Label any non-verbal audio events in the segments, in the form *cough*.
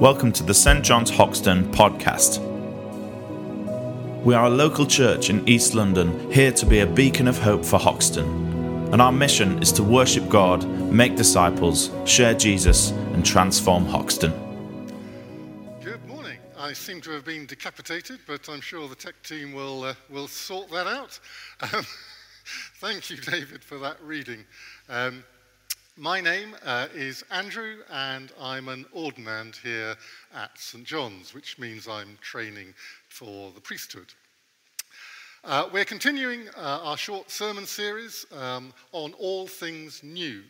Welcome to the St. John's Hoxton podcast. We are a local church in East London, here to be a beacon of hope for Hoxton. And our mission is to worship God, make disciples, share Jesus, and transform Hoxton. Good morning. I seem to have been decapitated, but I'm sure the tech team will, uh, will sort that out. *laughs* Um, thank you, David, for that reading. Um, my name uh, is Andrew, and I'm an ordinand here at St John's, which means I'm training for the priesthood. Uh, we're continuing uh, our short sermon series um, on all things new,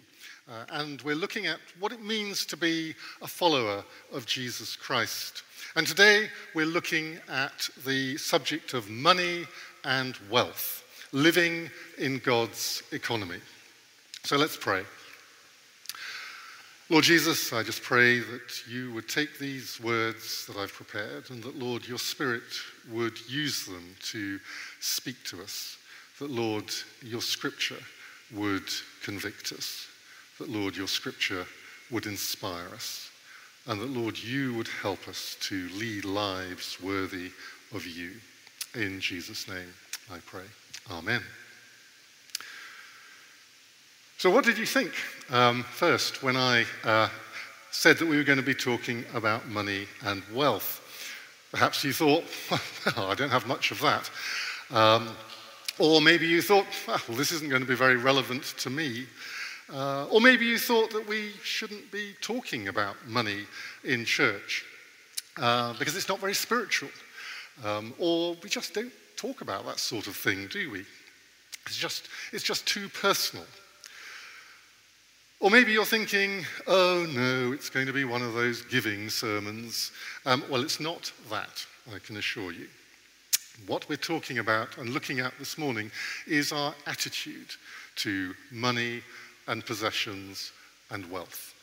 uh, and we're looking at what it means to be a follower of Jesus Christ. And today we're looking at the subject of money and wealth, living in God's economy. So let's pray. Lord Jesus, I just pray that you would take these words that I've prepared and that, Lord, your Spirit would use them to speak to us. That, Lord, your scripture would convict us. That, Lord, your scripture would inspire us. And that, Lord, you would help us to lead lives worthy of you. In Jesus' name, I pray. Amen. So, what did you think um, first when I uh, said that we were going to be talking about money and wealth? Perhaps you thought, well, *laughs* I don't have much of that. Um, or maybe you thought, well, this isn't going to be very relevant to me. Uh, or maybe you thought that we shouldn't be talking about money in church uh, because it's not very spiritual. Um, or we just don't talk about that sort of thing, do we? It's just, it's just too personal. Or maybe you're thinking, oh no, it's going to be one of those giving sermons. Um, well, it's not that, I can assure you. What we're talking about and looking at this morning is our attitude to money and possessions and wealth.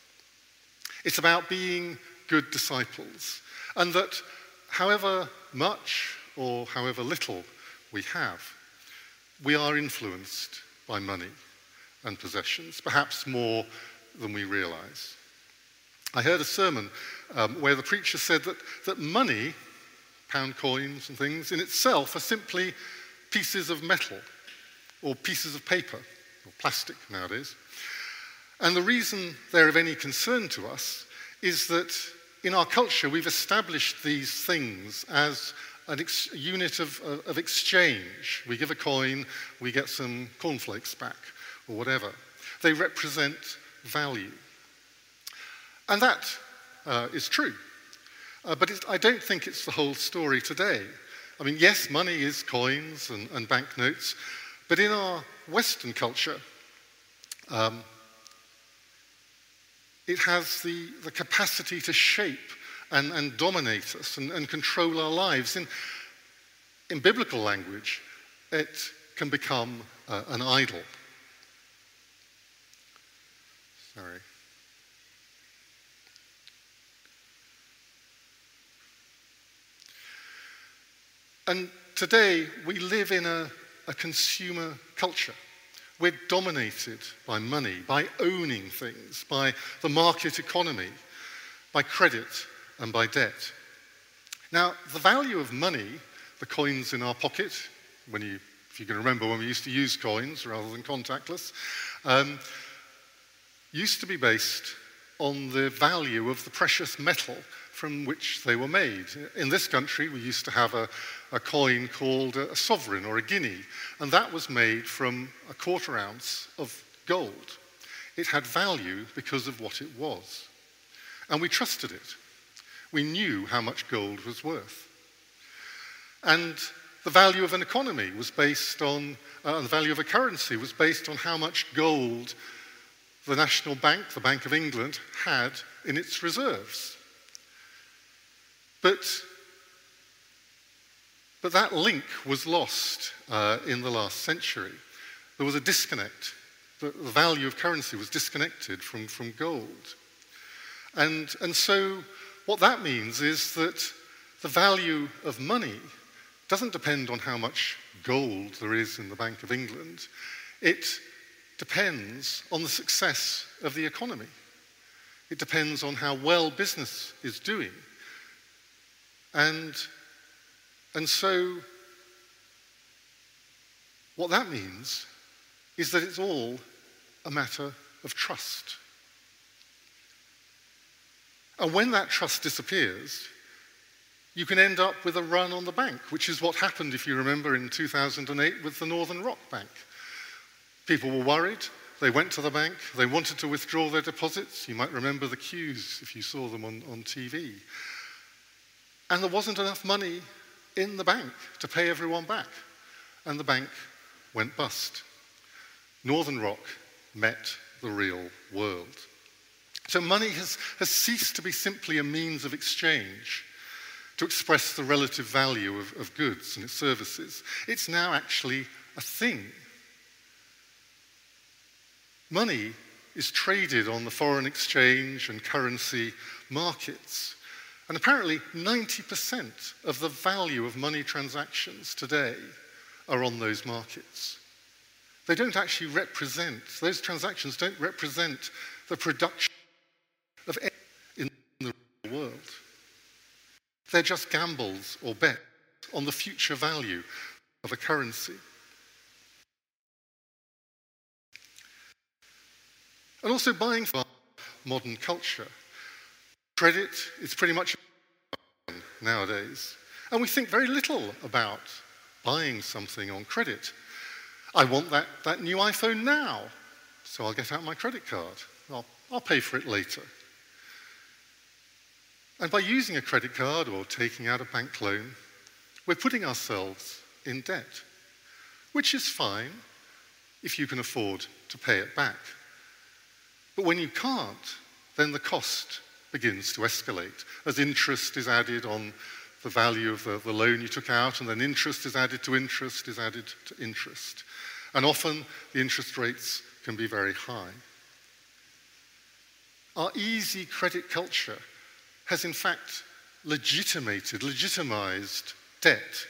It's about being good disciples, and that however much or however little we have, we are influenced by money and possessions, perhaps more than we realize. I heard a sermon um, where the preacher said that, that money, pound coins and things, in itself are simply pieces of metal or pieces of paper or plastic nowadays. And the reason they're of any concern to us is that in our culture we've established these things as a ex- unit of, of exchange. We give a coin, we get some cornflakes back or whatever. They represent value. And that uh, is true. Uh, but I don't think it's the whole story today. I mean, yes, money is coins and, and banknotes, but in our Western culture, um, it has the, the capacity to shape and, and dominate us and, and control our lives. In, in biblical language, it can become uh, an idol. Sorry. And today we live in a, a consumer culture. We're dominated by money, by owning things, by the market economy, by credit, and by debt. Now, the value of money, the coins in our pocket, when you, if you can remember when we used to use coins rather than contactless, um, used to be based on the value of the precious metal from which they were made. In this country, we used to have a, a coin called a, sovereign or a guinea, and that was made from a quarter ounce of gold. It had value because of what it was. And we trusted it. We knew how much gold was worth. And the value of an economy was based on, uh, the value of a currency was based on how much gold the National Bank, the Bank of England, had in its reserves. But, but that link was lost uh, in the last century. There was a disconnect. The, the value of currency was disconnected from, from gold. And, and so, what that means is that the value of money doesn't depend on how much gold there is in the Bank of England. It depends on the success of the economy. It depends on how well business is doing. And, and so, what that means is that it's all a matter of trust. And when that trust disappears, you can end up with a run on the bank, which is what happened, if you remember, in 2008 with the Northern Rock Bank. People were worried. They went to the bank. They wanted to withdraw their deposits. You might remember the queues if you saw them on, on TV. And there wasn't enough money in the bank to pay everyone back. And the bank went bust. Northern Rock met the real world. So money has, has ceased to be simply a means of exchange to express the relative value of, of goods and its services. It's now actually a thing. Money is traded on the foreign exchange and currency markets. And apparently, 90% of the value of money transactions today are on those markets. They don't actually represent, those transactions don't represent the production of anything in the real world. They're just gambles or bets on the future value of a currency. And also buying for modern culture. Credit is pretty much nowadays. And we think very little about buying something on credit. I want that, that new iPhone now, so I'll get out my credit card. I'll, I'll pay for it later. And by using a credit card or taking out a bank loan, we're putting ourselves in debt, which is fine if you can afford to pay it back. But when you can't, then the cost begins to escalate as interest is added on the value of the, the, loan you took out, and then interest is added to interest, is added to interest. And often the interest rates can be very high. Our easy credit culture has in fact legitimated, legitimized debt.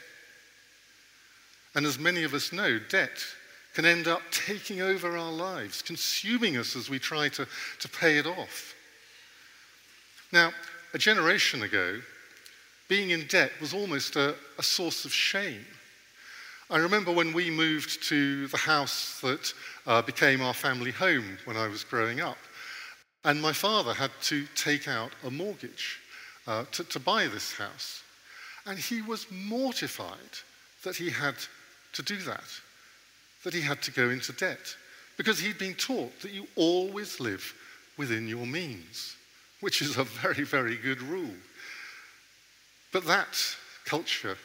And as many of us know, debt can end up taking over our lives, consuming us as we try to, to pay it off. Now, a generation ago, being in debt was almost a, a source of shame. I remember when we moved to the house that uh, became our family home when I was growing up. And my father had to take out a mortgage uh, to, to buy this house. And he was mortified that he had to do that, that he had to go into debt, because he'd been taught that you always live within your means, which is a very, very good rule. But that culture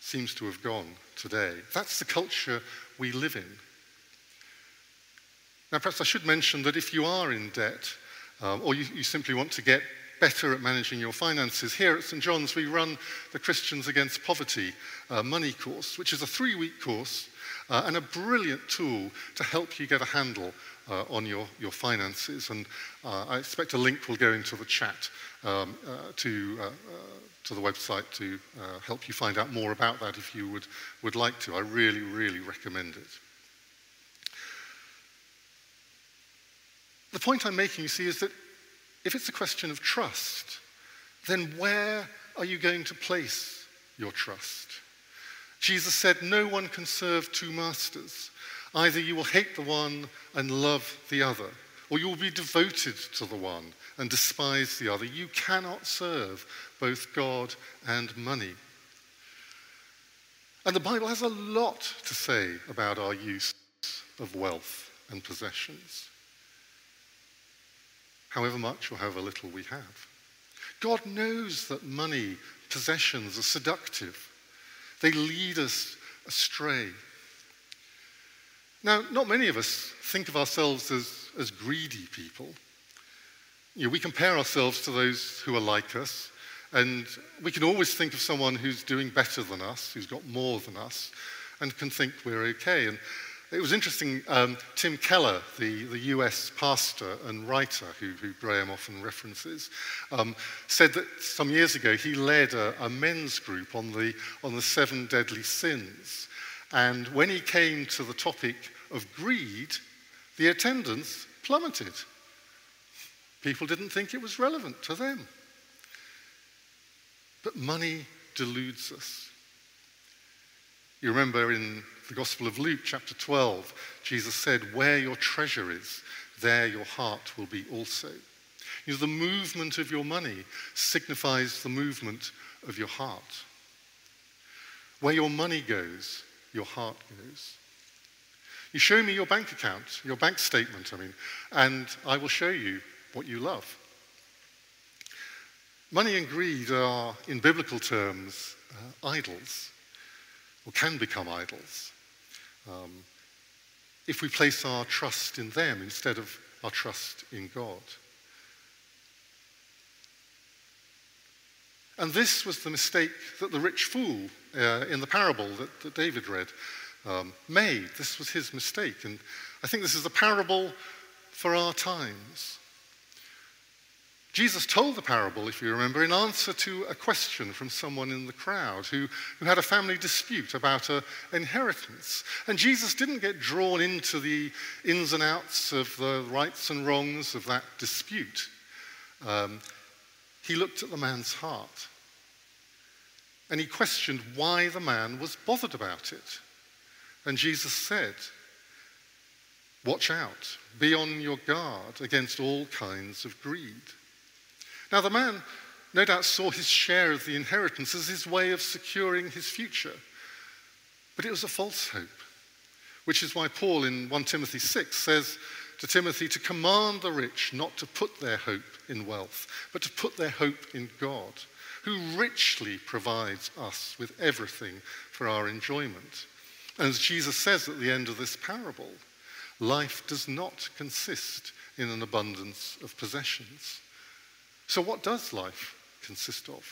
seems to have gone today. That's the culture we live in. Now, perhaps I should mention that if you are in debt, um, or you, you simply want to get better at managing your finances, here at St. John's we run the Christians Against Poverty uh, money course, which is a three week course uh, and a brilliant tool to help you get a handle uh, on your, your finances. And uh, I expect a link will go into the chat um, uh, to, uh, to the website to help you find out more about that if you would, would like to. I really, really recommend it. The point I'm making, you see, is that if it's a question of trust, then where are you going to place your trust? Jesus said, No one can serve two masters. Either you will hate the one and love the other, or you will be devoted to the one and despise the other. You cannot serve both God and money. And the Bible has a lot to say about our use of wealth and possessions however much or however little we have. God knows that money, possessions are seductive. They lead us astray. Now, not many of us think of ourselves as, as greedy people. You know, we compare ourselves to those who are like us, and we can always think of someone who's doing better than us, who's got more than us, and can think we're okay. And it was interesting, um, Tim Keller, the, the US pastor and writer who, who Graham often references, um, said that some years ago he led a, a men's group on the, on the seven deadly sins. And when he came to the topic of greed, the attendance plummeted. People didn't think it was relevant to them. But money deludes us. You remember in the Gospel of Luke, chapter 12, Jesus said, Where your treasure is, there your heart will be also. You know, the movement of your money signifies the movement of your heart. Where your money goes, your heart goes. You show me your bank account, your bank statement, I mean, and I will show you what you love. Money and greed are, in biblical terms, uh, idols, or can become idols, um, if we place our trust in them instead of our trust in God. And this was the mistake that the rich fool uh, in the parable that, that David read um, made. This was his mistake. And I think this is a parable for our times. Jesus told the parable, if you remember, in answer to a question from someone in the crowd who, who had a family dispute about an inheritance. And Jesus didn't get drawn into the ins and outs of the rights and wrongs of that dispute. Um, he looked at the man's heart and he questioned why the man was bothered about it. And Jesus said, Watch out, be on your guard against all kinds of greed. Now, the man no doubt saw his share of the inheritance as his way of securing his future. But it was a false hope, which is why Paul in 1 Timothy 6 says to Timothy to command the rich not to put their hope in wealth, but to put their hope in God, who richly provides us with everything for our enjoyment. And as Jesus says at the end of this parable, life does not consist in an abundance of possessions. So, what does life consist of?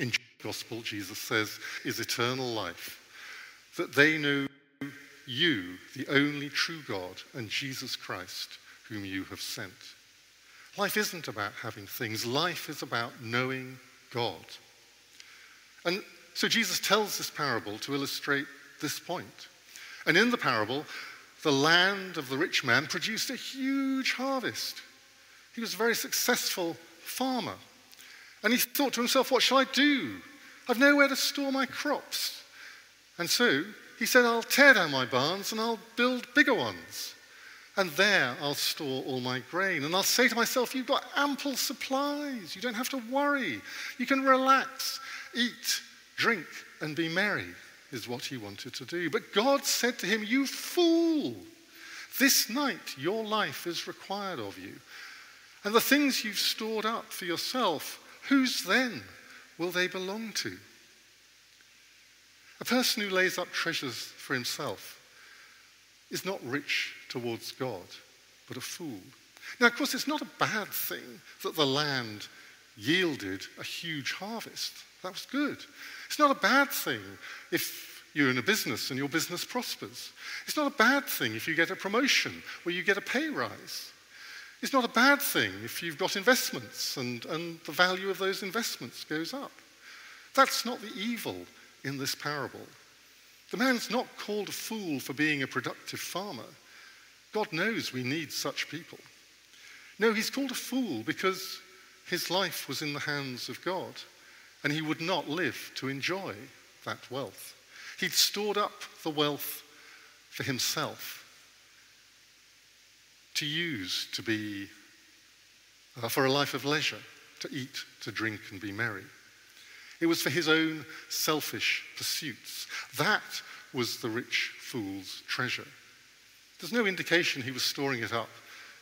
In the Gospel, Jesus says, is eternal life, that they know you, the only true God, and Jesus Christ, whom you have sent. Life isn't about having things, life is about knowing God. And so Jesus tells this parable to illustrate this point. And in the parable, the land of the rich man produced a huge harvest. He was a very successful farmer. And he thought to himself, What shall I do? I've nowhere to store my crops. And so he said, I'll tear down my barns and I'll build bigger ones. And there I'll store all my grain. And I'll say to myself, You've got ample supplies. You don't have to worry. You can relax, eat, drink, and be merry, is what he wanted to do. But God said to him, You fool! This night your life is required of you. And the things you've stored up for yourself, whose then will they belong to? A person who lays up treasures for himself is not rich towards God, but a fool. Now, of course, it's not a bad thing that the land yielded a huge harvest. That was good. It's not a bad thing if you're in a business and your business prospers. It's not a bad thing if you get a promotion or you get a pay rise. It's not a bad thing if you've got investments and, and the value of those investments goes up. That's not the evil in this parable. The man's not called a fool for being a productive farmer. God knows we need such people. No, he's called a fool because his life was in the hands of God and he would not live to enjoy that wealth. He'd stored up the wealth for himself to use to be uh, for a life of leisure, to eat, to drink, and be merry. It was for his own selfish pursuits. That was the rich fool's treasure. There's no indication he was storing it up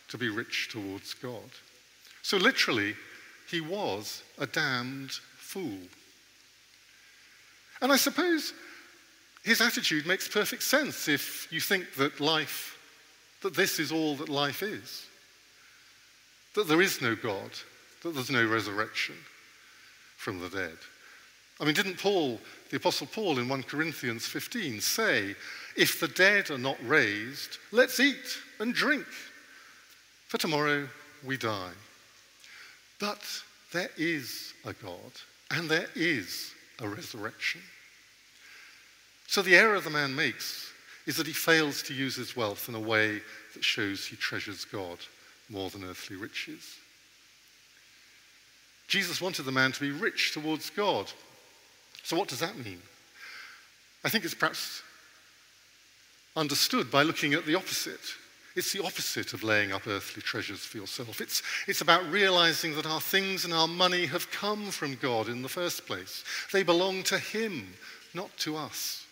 to be rich towards God. So, literally, he was a damned fool. And I suppose his attitude makes perfect sense if you think that life that this is all that life is. That there is no God, that there's no resurrection from the dead. I mean, didn't Paul, the Apostle Paul in 1 Corinthians 15, say, if the dead are not raised, let's eat and drink, for tomorrow we die. But there is a God, and there is a resurrection. So the error the man makes is that he fails to use his wealth in a way that shows he treasures God more than earthly riches. Jesus wanted the man to be rich towards God. So, what does that mean? I think it's perhaps understood by looking at the opposite. It's the opposite of laying up earthly treasures for yourself. It's, it's about realizing that our things and our money have come from God in the first place. They belong to Him, not to us.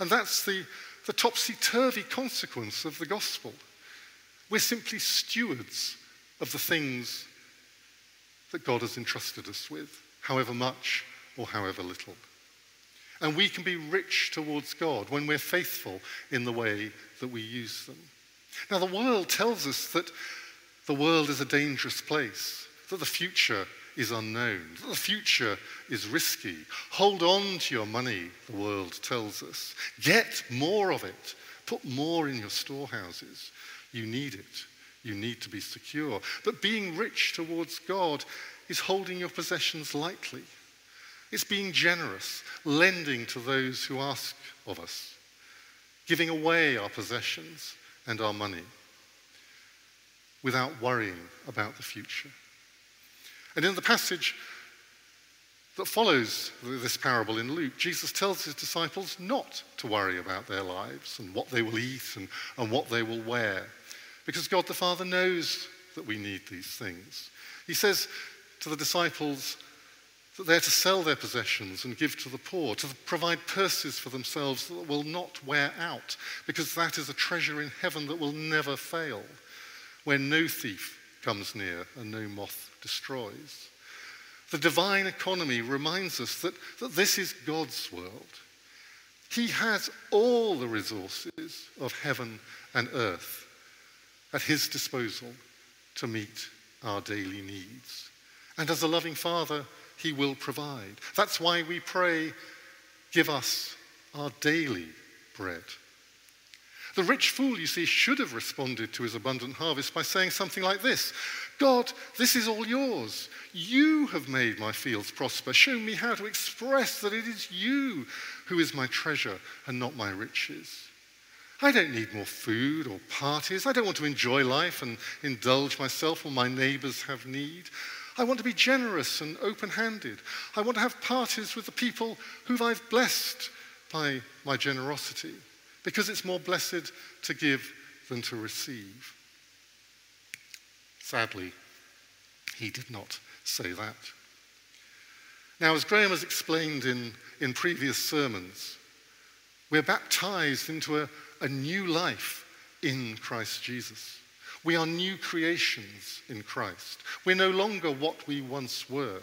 And that's the, the topsy turvy consequence of the gospel. We're simply stewards of the things that God has entrusted us with, however much or however little. And we can be rich towards God when we're faithful in the way that we use them. Now, the world tells us that the world is a dangerous place, that the future is unknown, the future is risky. Hold on to your money, the world tells us. Get more of it. Put more in your storehouses. You need it. You need to be secure. But being rich towards God is holding your possessions lightly. It's being generous, lending to those who ask of us, giving away our possessions and our money without worrying about the future. And in the passage that follows this parable in Luke, Jesus tells his disciples not to worry about their lives and what they will eat and, and what they will wear, because God the Father knows that we need these things. He says to the disciples, that they're to sell their possessions and give to the poor, to provide purses for themselves that will not wear out, because that is a treasure in heaven that will never fail, where no thief comes near and no moth destroys. The divine economy reminds us that, that this is God's world. He has all the resources of heaven and earth at his disposal to meet our daily needs. And as a loving father, he will provide. That's why we pray, give us our daily bread. The rich fool, you see, should have responded to his abundant harvest by saying something like this God, this is all yours. You have made my fields prosper. Show me how to express that it is you who is my treasure and not my riches. I don't need more food or parties. I don't want to enjoy life and indulge myself when my neighbors have need. I want to be generous and open handed. I want to have parties with the people who I've blessed by my generosity, because it's more blessed to give than to receive. Sadly, he did not say that. Now, as Graham has explained in, in previous sermons, we're baptized into a, a new life in Christ Jesus. We are new creations in Christ. We're no longer what we once were.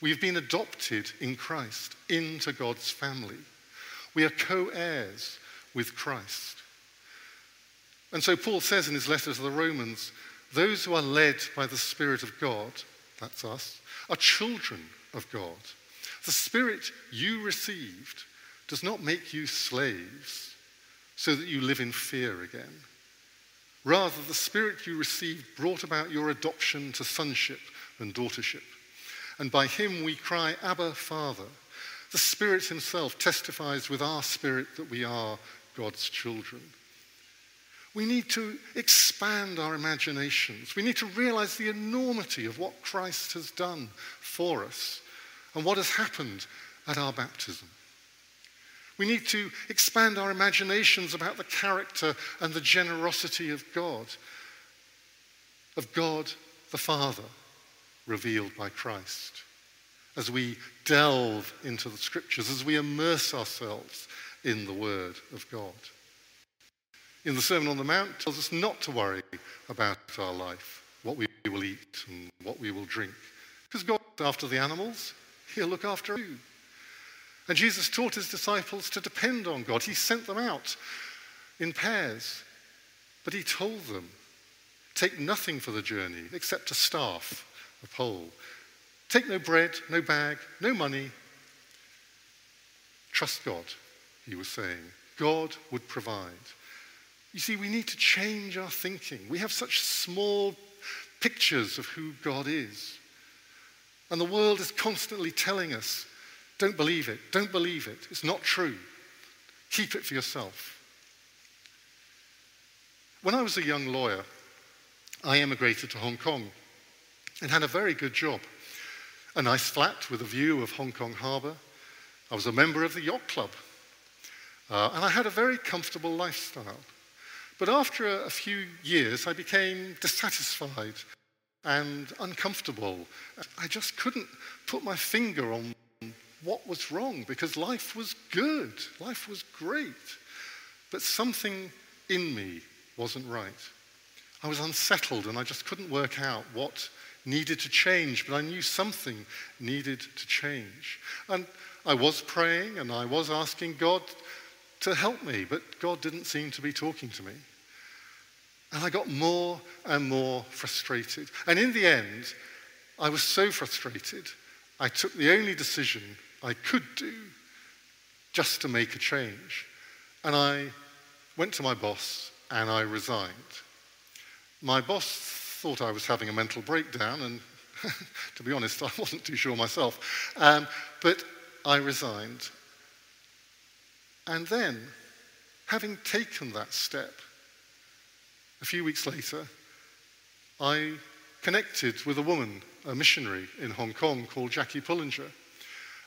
We've been adopted in Christ into God's family. We are co heirs with Christ. And so Paul says in his letter to the Romans those who are led by the Spirit of God, that's us, are children of God. The Spirit you received does not make you slaves so that you live in fear again. Rather, the Spirit you received brought about your adoption to sonship and daughtership. And by him we cry, Abba, Father. The Spirit himself testifies with our spirit that we are God's children. We need to expand our imaginations. We need to realize the enormity of what Christ has done for us and what has happened at our baptism. We need to expand our imaginations about the character and the generosity of God, of God the Father, revealed by Christ. As we delve into the scriptures, as we immerse ourselves in the Word of God. In the Sermon on the Mount, tells us not to worry about our life, what we will eat and what we will drink. Because God, looks after the animals, He'll look after you. And Jesus taught his disciples to depend on God. He sent them out in pairs, but he told them, Take nothing for the journey except a staff, a pole. Take no bread, no bag, no money. Trust God, he was saying. God would provide. You see, we need to change our thinking. We have such small pictures of who God is. And the world is constantly telling us don't believe it. Don't believe it. It's not true. Keep it for yourself. When I was a young lawyer, I emigrated to Hong Kong and had a very good job. A nice flat with a view of Hong Kong Harbour. I was a member of the yacht club. Uh, and I had a very comfortable lifestyle. But after a, a few years, I became dissatisfied and uncomfortable. I just couldn't put my finger on what was wrong because life was good, life was great. But something in me wasn't right. I was unsettled and I just couldn't work out what needed to change, but I knew something needed to change. And I was praying and I was asking God to help me, but God didn't seem to be talking to me. And I got more and more frustrated. And in the end, I was so frustrated, I took the only decision I could do just to make a change. And I went to my boss and I resigned. My boss thought I was having a mental breakdown, and *laughs* to be honest, I wasn't too sure myself. Um, but I resigned. And then, having taken that step, a few weeks later, I connected with a woman, a missionary in Hong Kong called Jackie Pullinger.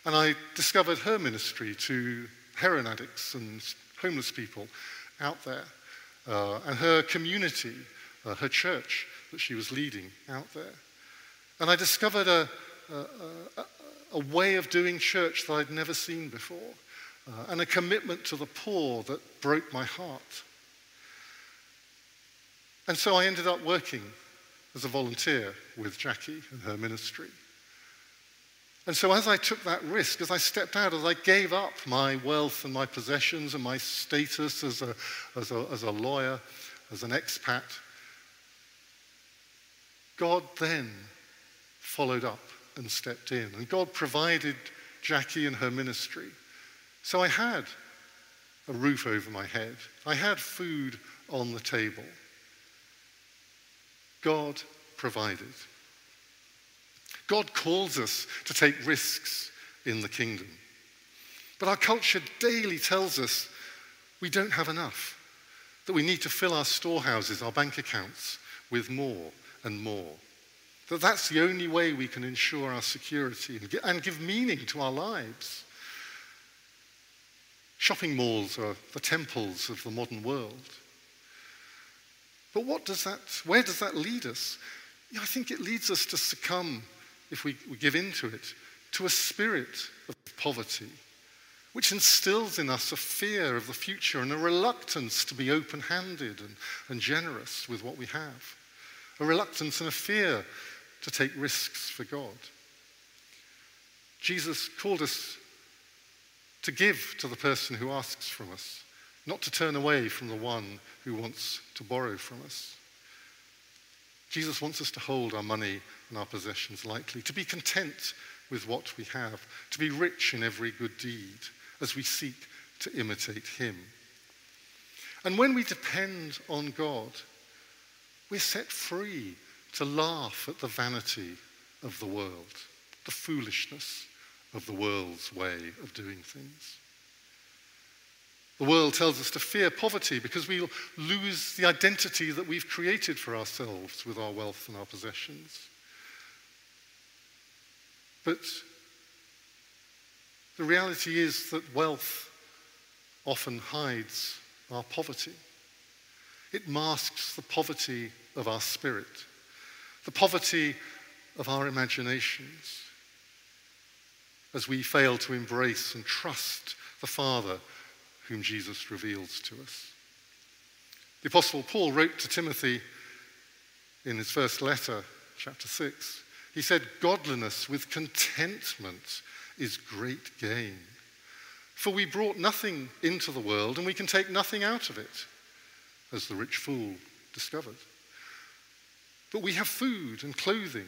And I discovered her ministry to heroin addicts and homeless people out there, uh, and her community, uh, her church that she was leading out there. And I discovered a, a, a, a way of doing church that I'd never seen before, uh, and a commitment to the poor that broke my heart. And so I ended up working as a volunteer with Jackie and her ministry. And so, as I took that risk, as I stepped out, as I gave up my wealth and my possessions and my status as a, as a, as a lawyer, as an expat, God then followed up and stepped in. And God provided Jackie and her ministry. So I had a roof over my head, I had food on the table. God provided. God calls us to take risks in the kingdom. But our culture daily tells us we don't have enough, that we need to fill our storehouses, our bank accounts, with more and more. That that's the only way we can ensure our security and give meaning to our lives. Shopping malls are the temples of the modern world. But what does that, where does that lead us? Yeah, I think it leads us to succumb, if we, we give in to it, to a spirit of poverty, which instills in us a fear of the future and a reluctance to be open handed and, and generous with what we have, a reluctance and a fear to take risks for God. Jesus called us to give to the person who asks from us not to turn away from the one who wants to borrow from us. Jesus wants us to hold our money and our possessions lightly, to be content with what we have, to be rich in every good deed as we seek to imitate him. And when we depend on God, we're set free to laugh at the vanity of the world, the foolishness of the world's way of doing things. The world tells us to fear poverty because we'll lose the identity that we've created for ourselves with our wealth and our possessions. But the reality is that wealth often hides our poverty. It masks the poverty of our spirit, the poverty of our imaginations, as we fail to embrace and trust the Father whom Jesus reveals to us. The Apostle Paul wrote to Timothy in his first letter, chapter 6. He said, Godliness with contentment is great gain. For we brought nothing into the world, and we can take nothing out of it, as the rich fool discovered. But we have food and clothing.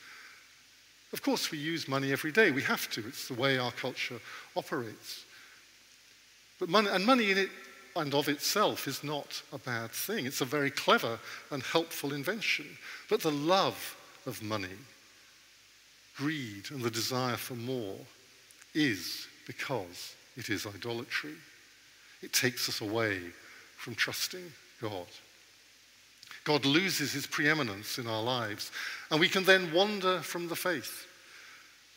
Of course, we use money every day. We have to. It's the way our culture operates. But money, and money in it and of itself is not a bad thing. It's a very clever and helpful invention. But the love of money, greed, and the desire for more is because it is idolatry. It takes us away from trusting God. God loses his preeminence in our lives, and we can then wander from the faith.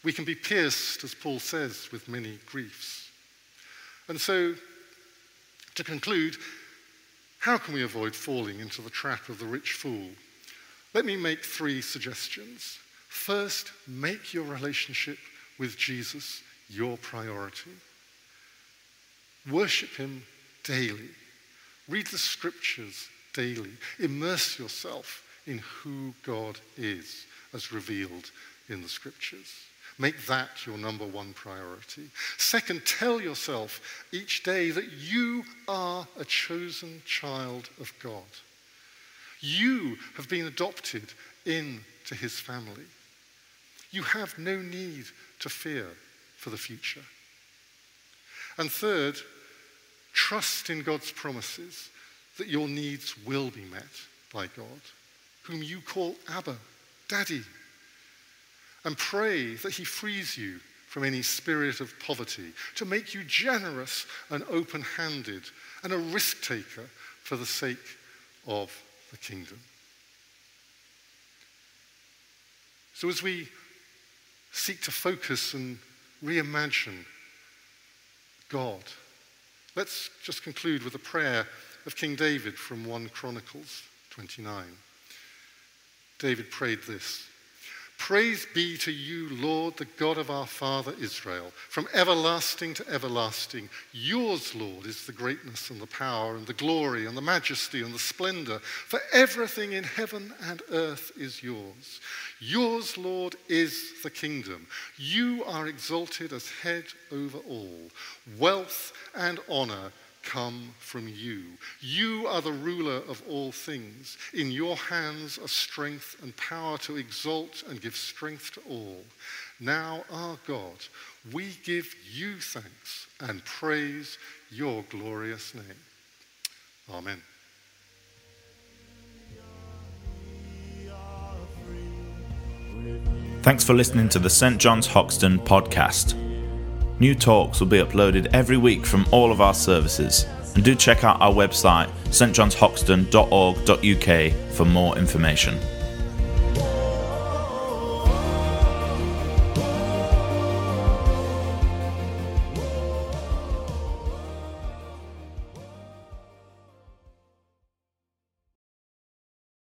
We can be pierced, as Paul says, with many griefs. And so, to conclude, how can we avoid falling into the trap of the rich fool? Let me make three suggestions. First, make your relationship with Jesus your priority. Worship him daily. Read the scriptures daily. Immerse yourself in who God is as revealed in the scriptures. Make that your number one priority. Second, tell yourself each day that you are a chosen child of God. You have been adopted into his family. You have no need to fear for the future. And third, trust in God's promises that your needs will be met by God, whom you call Abba, Daddy. And pray that He frees you from any spirit of poverty, to make you generous and open handed and a risk taker for the sake of the kingdom. So, as we seek to focus and reimagine God, let's just conclude with a prayer of King David from 1 Chronicles 29. David prayed this Praise be to you, Lord, the God of our father Israel, from everlasting to everlasting. Yours, Lord, is the greatness and the power and the glory and the majesty and the splendor, for everything in heaven and earth is yours. Yours, Lord, is the kingdom. You are exalted as head over all. Wealth and honor come from you. You are the ruler of all things. In your hands are strength and power to exalt and give strength to all. Now, our God, we give you thanks and praise your glorious name. Amen. Thanks for listening to the St. John's Hoxton podcast. New talks will be uploaded every week from all of our services. And do check out our website, stjohnshoxton.org.uk, for more information.